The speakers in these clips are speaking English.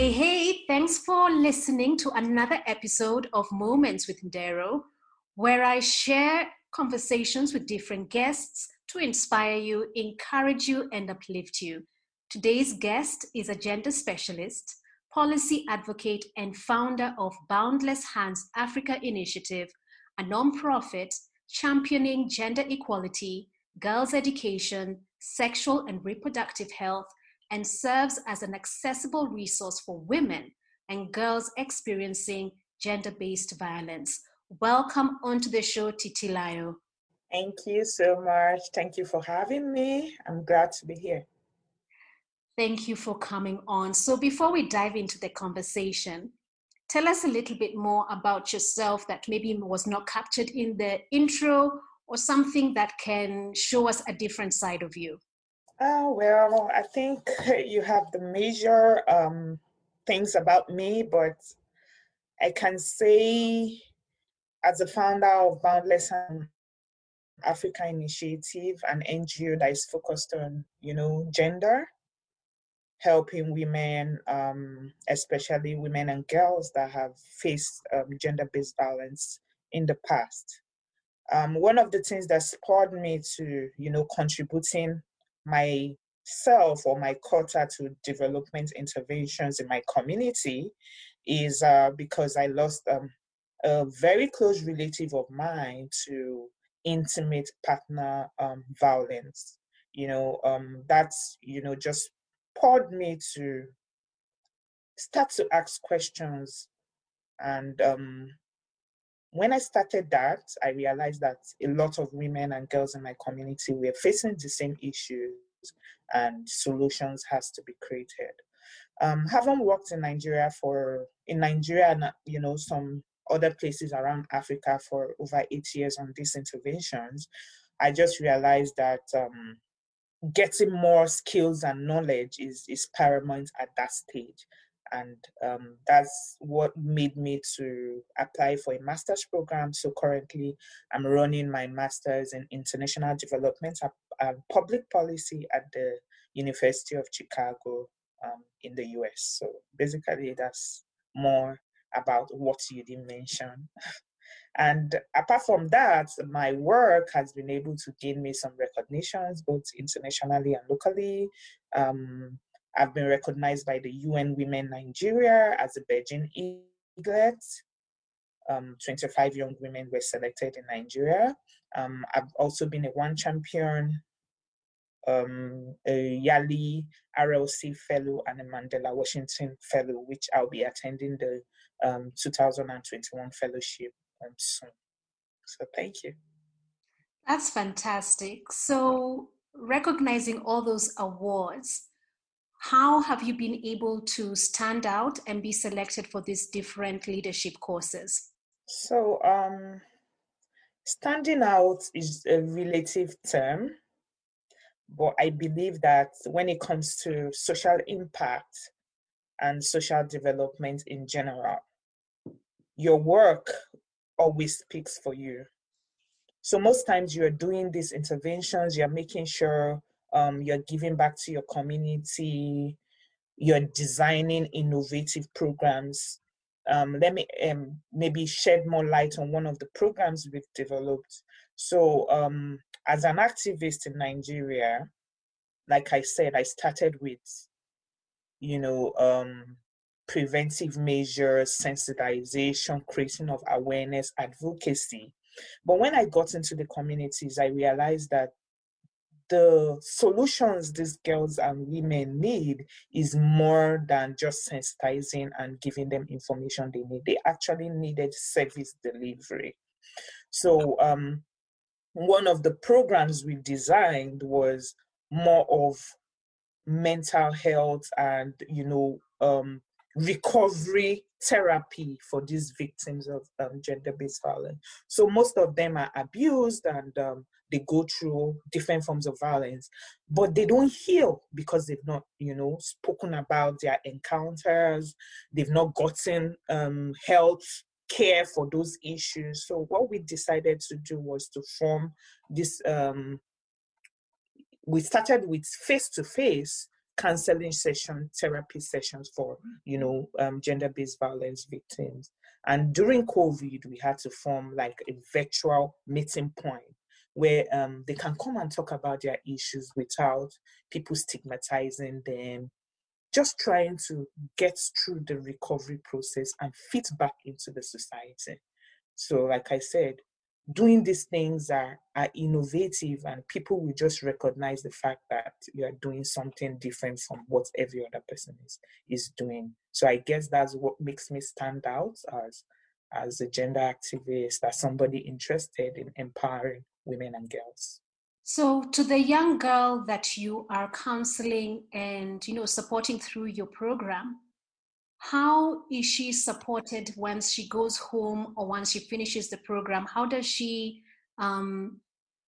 Hey, hey, thanks for listening to another episode of Moments with Ndero, where I share conversations with different guests to inspire you, encourage you, and uplift you. Today's guest is a gender specialist, policy advocate, and founder of Boundless Hands Africa Initiative, a nonprofit championing gender equality, girls' education, sexual and reproductive health, and serves as an accessible resource for women and girls experiencing gender based violence. Welcome onto the show, Titi Titilayo. Thank you so much. Thank you for having me. I'm glad to be here. Thank you for coming on. So, before we dive into the conversation, tell us a little bit more about yourself that maybe was not captured in the intro or something that can show us a different side of you. Uh, well, I think you have the major um, things about me, but I can say, as a founder of Boundless Hands Africa Initiative, an NGO that is focused on, you know, gender, helping women, um, especially women and girls that have faced um, gender-based violence in the past. Um, one of the things that spurred me to, you know, contributing myself or my quota to development interventions in my community is uh, because I lost um, a very close relative of mine to intimate partner um, violence. You know, um, that's, you know, just poured me to start to ask questions. And um, when I started that, I realized that a lot of women and girls in my community were facing the same issues and solutions has to be created. Um, having worked in Nigeria for, in Nigeria and, you know, some other places around Africa for over eight years on these interventions, I just realized that um, getting more skills and knowledge is, is paramount at that stage. And um, that's what made me to apply for a master's program. So currently, I'm running my master's in international development and public policy at the University of Chicago um, in the US. So basically, that's more about what you didn't mention. And apart from that, my work has been able to gain me some recognitions, both internationally and locally. Um, I've been recognized by the UN Women Nigeria as a Beijing Eaglet. Um, 25 young women were selected in Nigeria. Um, I've also been a one champion, um, a Yali RLC Fellow, and a Mandela Washington Fellow, which I'll be attending the um, 2021 fellowship um, soon. So thank you. That's fantastic. So recognizing all those awards, how have you been able to stand out and be selected for these different leadership courses? So um, standing out is a relative term, but I believe that when it comes to social impact and social development in general, your work always speaks for you. So most times you're doing these interventions, you're making sure um, you're giving back to your community, you're designing innovative programs. Um, let me um, maybe shed more light on one of the programs we've developed. So um, as an activist in Nigeria, like I said, I started with, you know, um, preventive measures, sensitization, creating of awareness, advocacy. But when I got into the communities, I realized that the solutions these girls and women need is more than just sensitizing and giving them information they need. They actually needed service delivery. So um, one of the programs we designed was more of mental health and you know um, recovery therapy for these victims of um, gender-based violence. So most of them are abused and um, they go through different forms of violence, but they don't heal because they've not, you know, spoken about their encounters. They've not gotten um, health care for those issues. So what we decided to do was to form this. Um, we started with face-to-face counseling session, therapy sessions for, you know, um, gender-based violence victims. And during COVID, we had to form like a virtual meeting point where um, they can come and talk about their issues without people stigmatizing them, just trying to get through the recovery process and fit back into the society. So, like I said, doing these things are, are innovative and people will just recognize the fact that you are doing something different from what every other person is is doing so i guess that's what makes me stand out as as a gender activist as somebody interested in empowering women and girls. So to the young girl that you are counseling and you know supporting through your program how is she supported once she goes home or once she finishes the program? How does she um,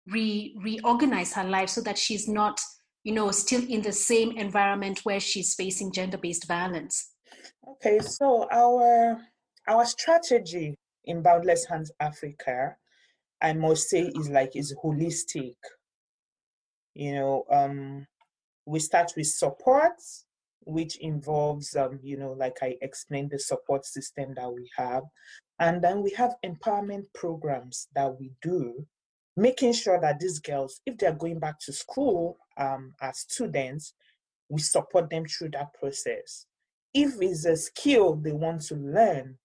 re reorganize her life so that she's not you know still in the same environment where she's facing gender-based violence? Okay so our our strategy in boundless hands africa i must say is like is holistic you know um we start with support which involves, um, you know, like I explained, the support system that we have. And then we have empowerment programs that we do, making sure that these girls, if they're going back to school um, as students, we support them through that process. If it's a skill they want to learn,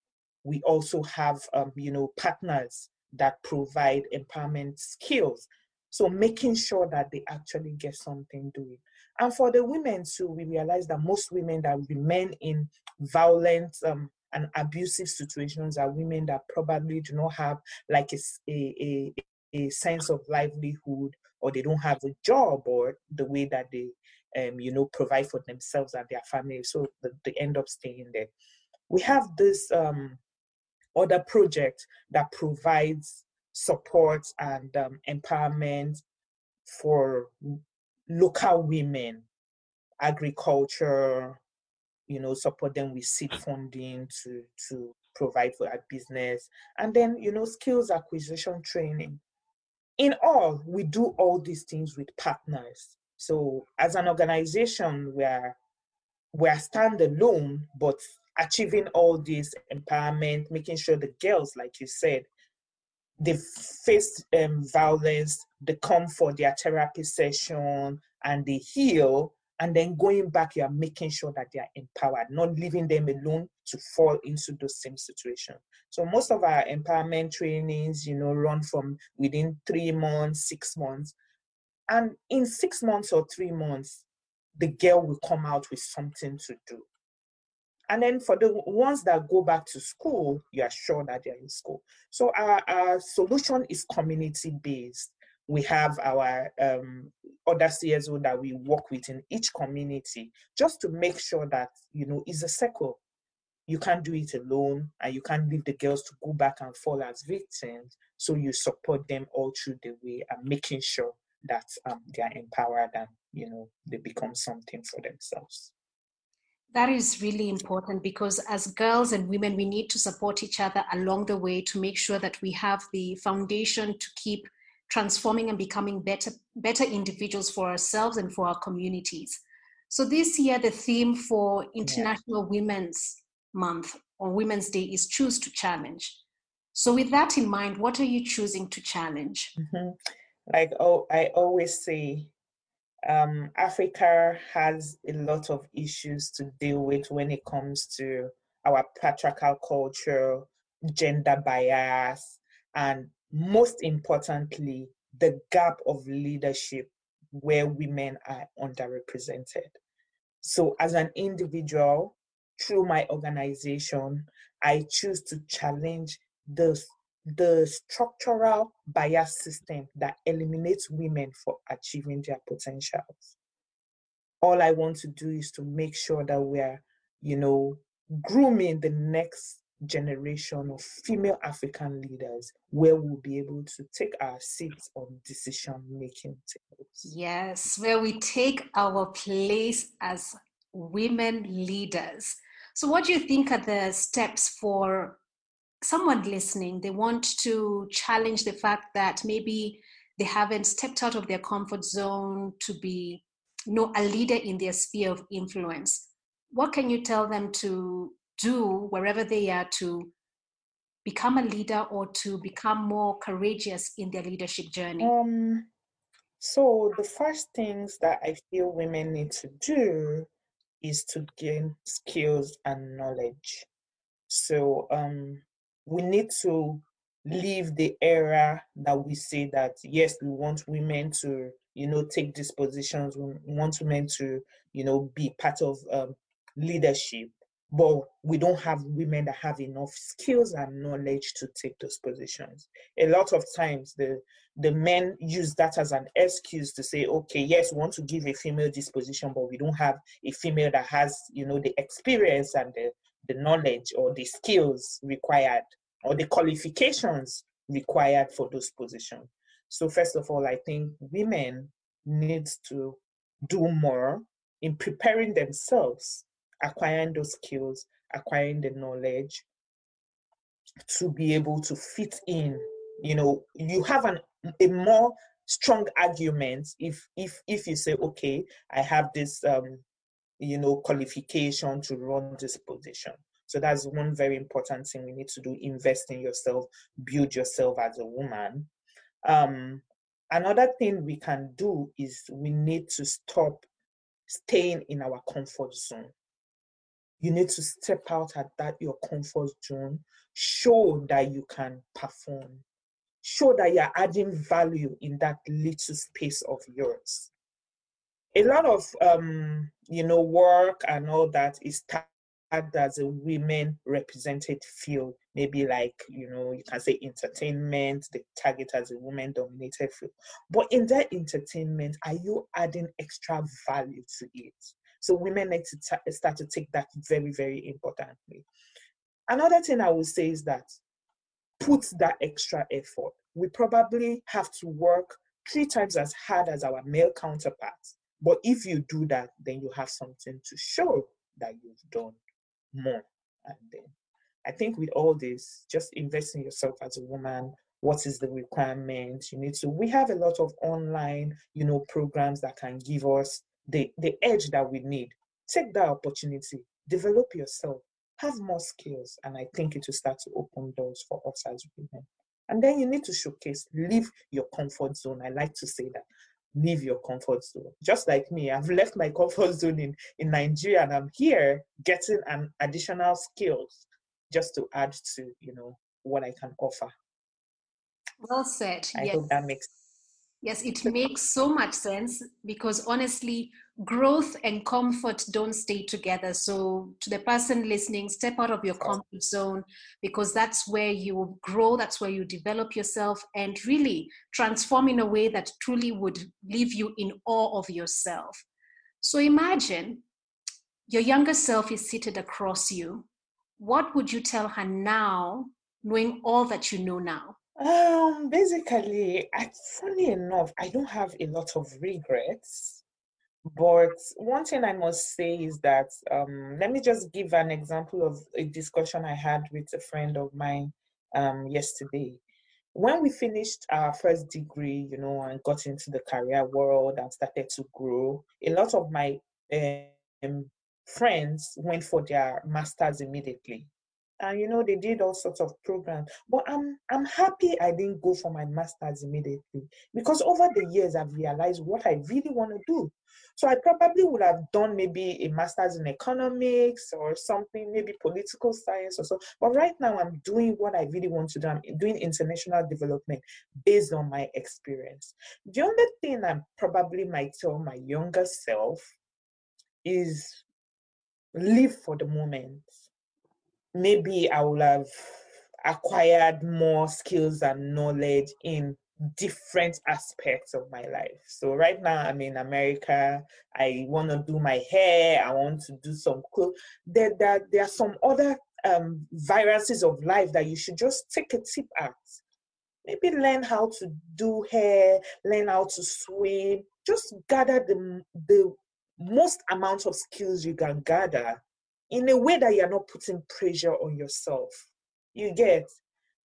we also have, um, you know, partners that provide empowerment skills. So making sure that they actually get something doing. And for the women too, we realize that most women that remain in violent um, and abusive situations are women that probably do not have like a, a, a, sense of livelihood or they don't have a job or the way that they um, you know provide for themselves and their family so they end up staying there we have this um, other project that provides support and um, empowerment for local women, agriculture, you know, support them with seed funding to, to provide for our business, and then, you know, skills acquisition training. In all, we do all these things with partners. So as an organization, we're we're standalone, but achieving all this empowerment, making sure the girls, like you said, they face um, violence, they come for their therapy session and they heal. And then going back, you are making sure that they are empowered, not leaving them alone to fall into the same situation. So most of our empowerment trainings, you know, run from within three months, six months. And in six months or three months, the girl will come out with something to do. And then for the ones that go back to school, you are sure that they're in school. So our, our solution is community based. We have our um, other CSO that we work with in each community just to make sure that, you know, it's a circle. You can't do it alone and you can't leave the girls to go back and fall as victims. So you support them all through the way and making sure that um, they are empowered and, you know, they become something for themselves. That is really important because as girls and women, we need to support each other along the way to make sure that we have the foundation to keep transforming and becoming better, better individuals for ourselves and for our communities. So this year, the theme for International yeah. Women's Month or Women's Day is choose to challenge. So with that in mind, what are you choosing to challenge? Mm-hmm. Like oh, I always say, um, Africa has a lot of issues to deal with when it comes to our patriarchal culture, gender bias, and most importantly, the gap of leadership where women are underrepresented. So, as an individual, through my organization, I choose to challenge the the structural bias system that eliminates women for achieving their potentials. All I want to do is to make sure that we're, you know, grooming the next generation of female African leaders where we'll be able to take our seats on decision making tables. Yes, where we take our place as women leaders. So, what do you think are the steps for someone listening, they want to challenge the fact that maybe they haven't stepped out of their comfort zone to be you know, a leader in their sphere of influence, what can you tell them to do wherever they are to become a leader or to become more courageous in their leadership journey? Um, so the first things that I feel women need to do is to gain skills and knowledge. So um, we need to leave the era that we say that yes, we want women to, you know, take these positions. We want women to, you know, be part of um, leadership, but we don't have women that have enough skills and knowledge to take those positions. A lot of times, the the men use that as an excuse to say, okay, yes, we want to give a female this position, but we don't have a female that has, you know, the experience and the the knowledge or the skills required or the qualifications required for those positions. So first of all, I think women need to do more in preparing themselves, acquiring those skills, acquiring the knowledge to be able to fit in. You know, you have an a more strong argument if if if you say, okay, I have this um, you know, qualification to run this position. So that's one very important thing we need to do invest in yourself, build yourself as a woman. Um, another thing we can do is we need to stop staying in our comfort zone. You need to step out at that your comfort zone, show that you can perform, show that you're adding value in that little space of yours. A lot of um, you know work and all that is tagged as a women represented field. Maybe like you know you can say entertainment the target as a women dominated field. But in that entertainment are you adding extra value to it? So women need to t- start to take that very very importantly. Another thing i would say is that put that extra effort. We probably have to work three times as hard as our male counterparts but if you do that then you have something to show that you've done more. And then I think with all this, just invest in yourself as a woman. What is the requirement? You need to. We have a lot of online, you know, programs that can give us the the edge that we need. Take that opportunity, develop yourself, have more skills, and I think it will start to open doors for us as women. And then you need to showcase, leave your comfort zone. I like to say that leave your comfort zone. Just like me, I've left my comfort zone in, in Nigeria and I'm here getting an additional skills just to add to, you know, what I can offer. Well said. I yes. hope that makes Yes, it makes so much sense because honestly, growth and comfort don't stay together. So, to the person listening, step out of your comfort zone because that's where you grow, that's where you develop yourself and really transform in a way that truly would leave you in awe of yourself. So, imagine your younger self is seated across you. What would you tell her now, knowing all that you know now? Um, basically, funny enough, I don't have a lot of regrets. But one thing I must say is that um, let me just give an example of a discussion I had with a friend of mine um, yesterday. When we finished our first degree, you know, and got into the career world and started to grow, a lot of my um, friends went for their masters immediately and you know they did all sorts of programs. But i'm i'm happy i didn't go for my masters immediately because over the years i've realized what i really want to do. So i probably would have done maybe a masters in economics or something maybe political science or so. But right now i'm doing what i really want to do. I'm doing international development based on my experience. The only thing i probably might tell my younger self is live for the moment maybe I will have acquired more skills and knowledge in different aspects of my life. So right now I'm in America. I want to do my hair. I want to do some clothes. There, there, there are some other um, viruses of life that you should just take a tip at. Maybe learn how to do hair, learn how to swim. Just gather the the most amount of skills you can gather in a way that you're not putting pressure on yourself. You get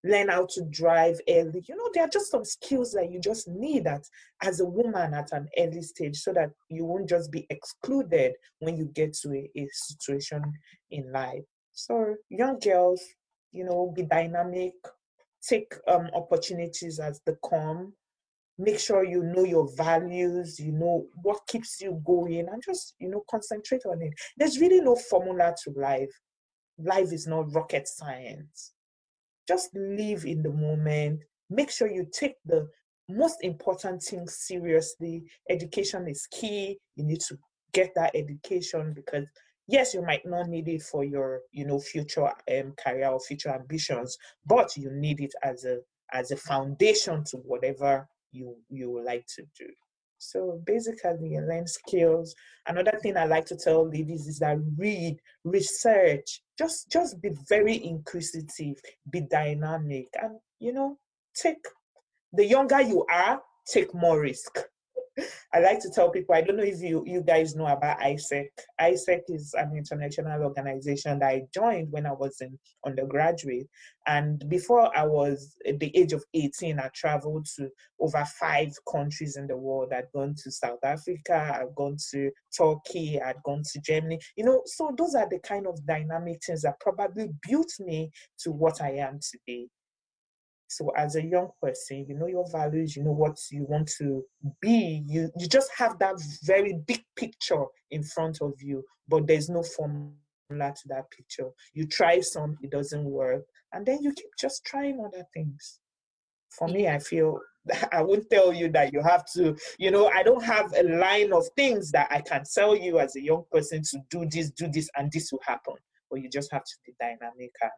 learn how to drive early. You know, there are just some skills that you just need that as a woman at an early stage so that you won't just be excluded when you get to a, a situation in life. So, young girls, you know, be dynamic, take um, opportunities as they come, make sure you know your values, you know what keeps you going, and just, you know, concentrate on it. There's really no formula to life. Life is not rocket science just live in the moment. Make sure you take the most important thing seriously. Education is key. You need to get that education because yes, you might not need it for your, you know, future um, career or future ambitions, but you need it as a as a foundation to whatever you you would like to do. So basically, you learn skills. Another thing I like to tell ladies is that read, research, just just be very inquisitive, be dynamic, and you know, take the younger you are, take more risk. I like to tell people, I don't know if you, you guys know about AIESEC. AIESEC is an international organization that I joined when I was in undergraduate. And before I was at the age of 18, I traveled to over five countries in the world. I'd gone to South Africa, I'd gone to Turkey, I'd gone to Germany. You know, so those are the kind of dynamic things that probably built me to what I am today. So as a young person, you know your values, you know what you want to be. You you just have that very big picture in front of you, but there's no formula to that picture. You try some, it doesn't work, and then you keep just trying other things. For me, I feel I won't tell you that you have to, you know, I don't have a line of things that I can tell you as a young person to do this, do this, and this will happen. But you just have to be dynamic and,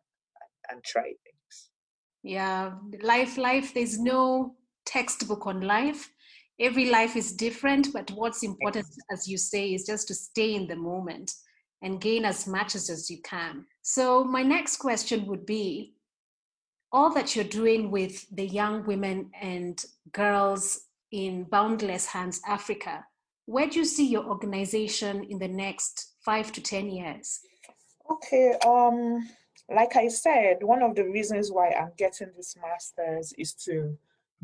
and try things yeah life life there's no textbook on life. Every life is different but what's important as you say is just to stay in the moment and gain as much as, as you can. So my next question would be all that you're doing with the young women and girls in boundless hands africa where do you see your organization in the next five to ten years? Okay um like I said, one of the reasons why I'm getting this master's is to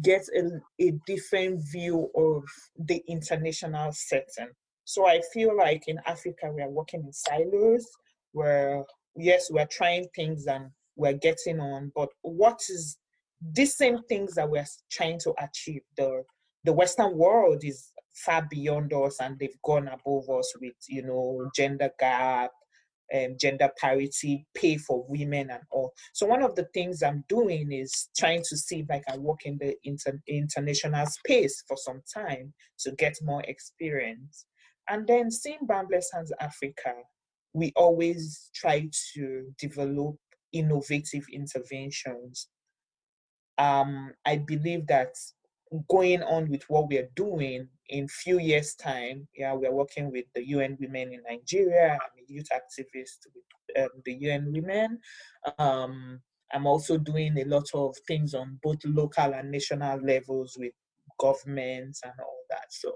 get a, a different view of the international setting. So I feel like in Africa, we are working in silos where, yes, we're trying things and we're getting on, but what is these same things that we're trying to achieve? The, the Western world is far beyond us and they've gone above us with, you know, gender gap, um, gender parity, pay for women, and all. So one of the things I'm doing is trying to see if I can work in the inter- international space for some time to get more experience. And then seeing Boundless Hands Africa, we always try to develop innovative interventions. Um, I believe that going on with what we're doing in few years time yeah we're working with the un women in nigeria. I'm a youth activist with um, the un women. Um, i'm also doing a lot of things on both local and national levels with governments and all that. So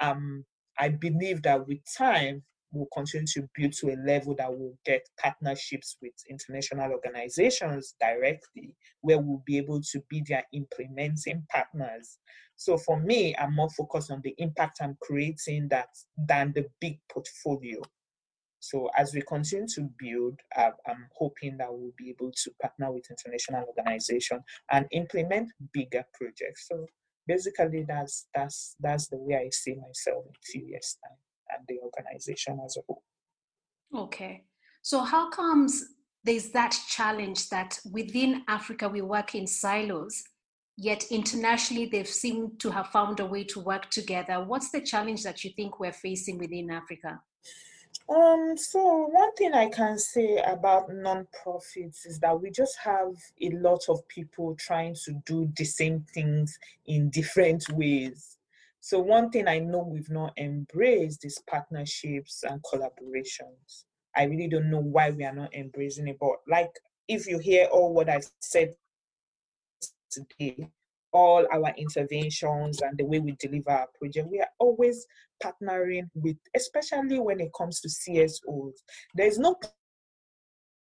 um, i believe that with time will continue to build to a level that will get partnerships with international organizations directly, where we'll be able to be their implementing partners. So for me, I'm more focused on the impact I'm creating that than the big portfolio. So as we continue to build, uh, I'm hoping that we'll be able to partner with international organizations and implement bigger projects. So basically, that's that's that's the way I see myself in few years' time and the organization as a whole. Okay. So, how comes there's that challenge that within Africa we work in silos, yet internationally they've seemed to have found a way to work together? What's the challenge that you think we're facing within Africa? Um, so one thing I can say about non-profits is that we just have a lot of people trying to do the same things in different ways. So one thing I know we've not embraced is partnerships and collaborations. I really don't know why we are not embracing it, but like if you hear all what I've said today, all our interventions and the way we deliver our project, we are always partnering with, especially when it comes to CSOs. There's no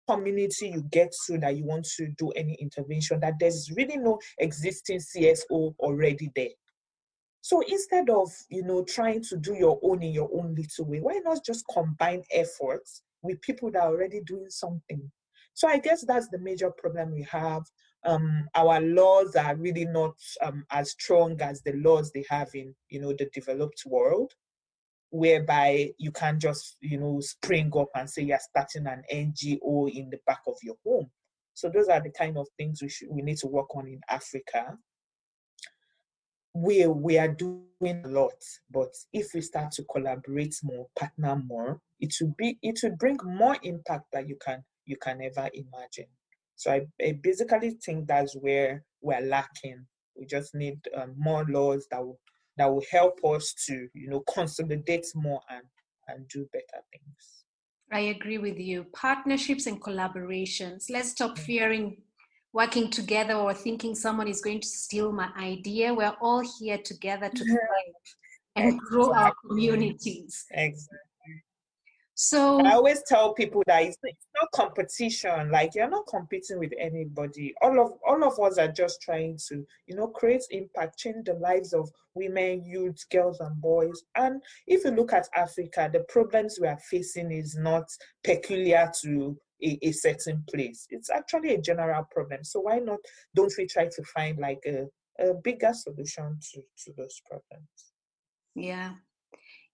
community you get to that you want to do any intervention, that there's really no existing CSO already there. So instead of you know trying to do your own in your own little way, why not just combine efforts with people that are already doing something? So I guess that's the major problem we have. Um, our laws are really not um, as strong as the laws they have in you know the developed world whereby you can't just, you know, spring up and say you're starting an NGO in the back of your home. So those are the kind of things we should we need to work on in Africa. We we are doing a lot, but if we start to collaborate more, partner more, it will be it will bring more impact that you can you can ever imagine. So I, I basically think that's where we're lacking. We just need um, more laws that will that will help us to, you know, consolidate more and, and do better things. I agree with you. Partnerships and collaborations. Let's stop mm. fearing working together or thinking someone is going to steal my idea. We're all here together to mm-hmm. thrive and exactly. grow our communities. Exactly. So I always tell people that it's, it's not competition. Like you're not competing with anybody. All of all of us are just trying to, you know, create impact, change the lives of women, youth, girls, and boys. And if you look at Africa, the problems we are facing is not peculiar to a, a certain place. It's actually a general problem. So why not? Don't we try to find like a, a bigger solution to to those problems? Yeah.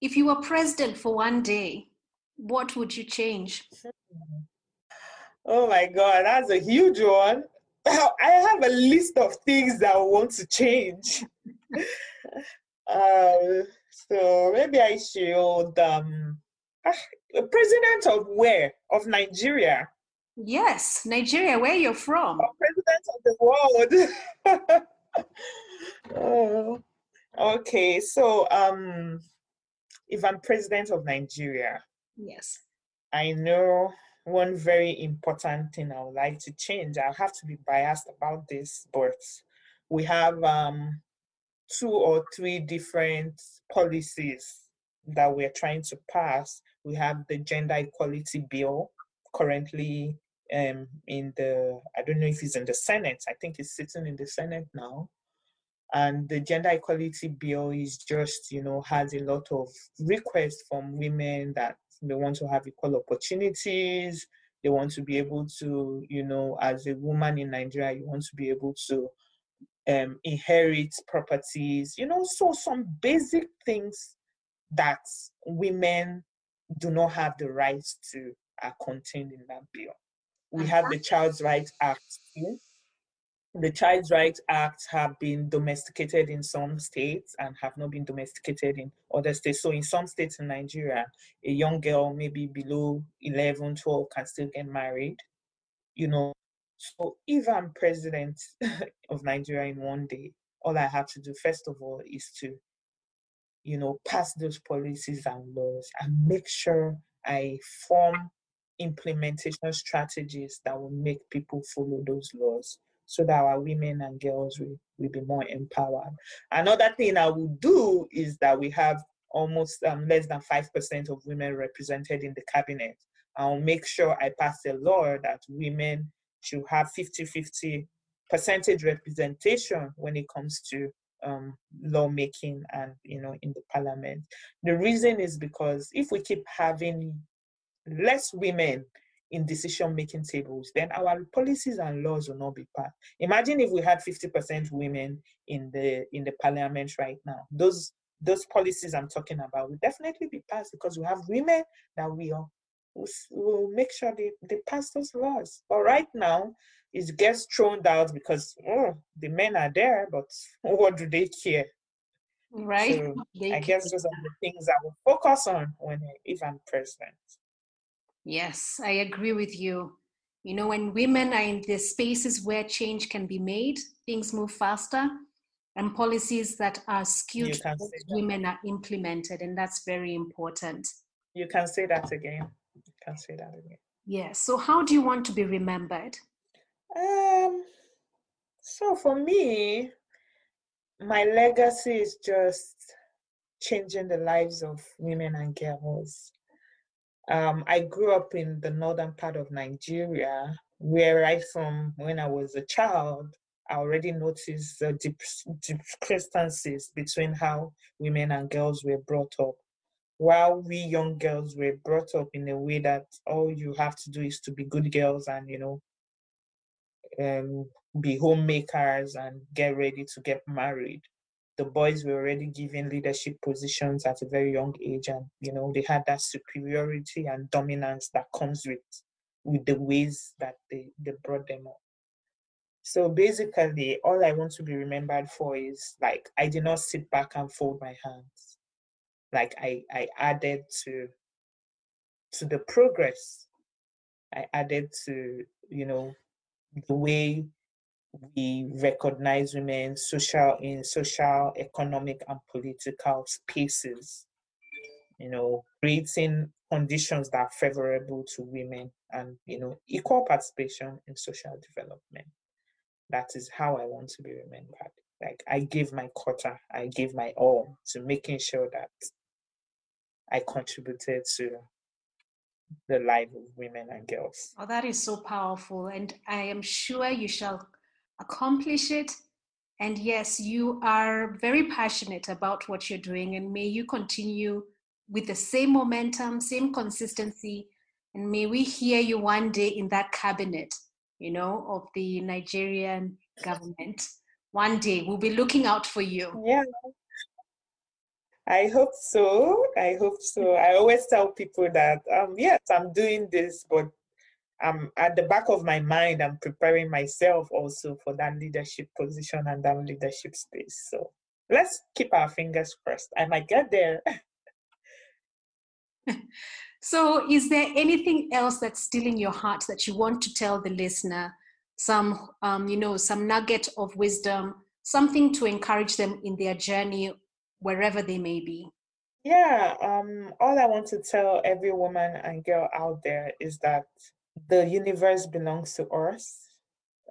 If you were president for one day, what would you change? Oh my God, that's a huge one. I have a list of things that I want to change. uh, so maybe I should. Um, ah, president of where? Of Nigeria. Yes, Nigeria, where you're from. Oh, president of the world. oh, okay, so um, if I'm president of Nigeria, Yes. I know one very important thing I would like to change. I'll have to be biased about this, but we have um, two or three different policies that we're trying to pass. We have the gender equality bill currently um, in the, I don't know if it's in the Senate, I think it's sitting in the Senate now. And the gender equality bill is just, you know, has a lot of requests from women that they want to have equal opportunities. They want to be able to, you know, as a woman in Nigeria, you want to be able to um, inherit properties, you know, so some basic things that women do not have the rights to are contained in that bill. We have the Child's Rights Act too, the Child's Rights Act have been domesticated in some states and have not been domesticated in other states. So in some states in Nigeria, a young girl maybe below 11, 12 can still get married, you know. So if I'm president of Nigeria in one day, all I have to do first of all is to, you know, pass those policies and laws and make sure I form implementation strategies that will make people follow those laws so that our women and girls will, will be more empowered. Another thing I will do is that we have almost um, less than 5% of women represented in the cabinet. I'll make sure I pass a law that women should have 50 50 percentage representation when it comes to um, lawmaking and you know in the parliament. The reason is because if we keep having less women in decision making tables, then our policies and laws will not be passed. Imagine if we had 50% women in the in the parliament right now. Those those policies I'm talking about will definitely be passed because we have women that we will will make sure they, they pass those laws. But right now, it gets thrown out because oh, the men are there, but what do they care? Right. So I guess those are the things I will focus on when if I'm president. Yes, I agree with you. You know, when women are in the spaces where change can be made, things move faster and policies that are skewed towards women are implemented, and that's very important. You can say that again. You can say that again. Yes. So, how do you want to be remembered? Um. So for me, my legacy is just changing the lives of women and girls Um, I grew up in the northern part of Nigeria, where right from when I was a child, I already noticed the discrepancies between how women and girls were brought up. While we young girls were brought up in a way that all you have to do is to be good girls and, you know, um, be homemakers and get ready to get married. The boys were already given leadership positions at a very young age, and you know they had that superiority and dominance that comes with with the ways that they, they brought them up. So basically, all I want to be remembered for is like I did not sit back and fold my hands. Like I, I added to to the progress. I added to, you know, the way we recognize women social in social, economic, and political spaces. You know, creating conditions that are favorable to women and you know equal participation in social development that is how I want to be remembered. Like I give my quota, I give my all to making sure that I contributed to the life of women and girls. Oh, that is so powerful. And I am sure you shall accomplish it. And yes, you are very passionate about what you're doing. And may you continue with the same momentum, same consistency. And may we hear you one day in that cabinet you know, of the Nigerian government. One day we'll be looking out for you. Yeah. I hope so. I hope so. I always tell people that um yes, I'm doing this, but I'm at the back of my mind, I'm preparing myself also for that leadership position and that leadership space. So let's keep our fingers crossed. I might get there. So, is there anything else that's still in your heart that you want to tell the listener? Some, um, you know, some nugget of wisdom, something to encourage them in their journey, wherever they may be. Yeah, um, all I want to tell every woman and girl out there is that the universe belongs to us.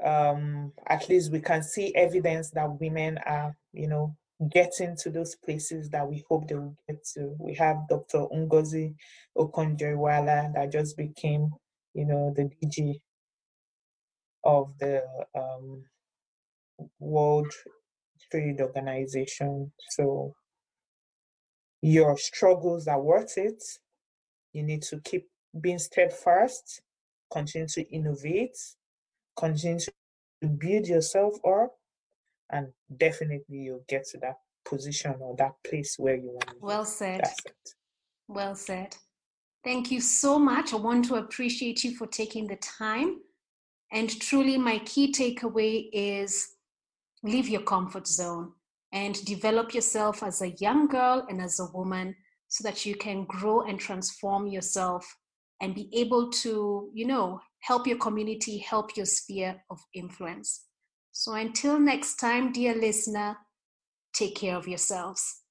Um, at least we can see evidence that women are, you know, getting to those places that we hope they will get to. We have Dr. Ngozi Okonjo-Iweala that just became, you know, the DG of the um, World Trade Organization. So your struggles are worth it. You need to keep being steadfast, continue to innovate, continue to build yourself up, and definitely you'll get to that position or that place where you want to well said. Well said. Thank you so much. I want to appreciate you for taking the time. And truly my key takeaway is leave your comfort zone and develop yourself as a young girl and as a woman so that you can grow and transform yourself and be able to you know help your community help your sphere of influence so until next time, dear listener, take care of yourselves.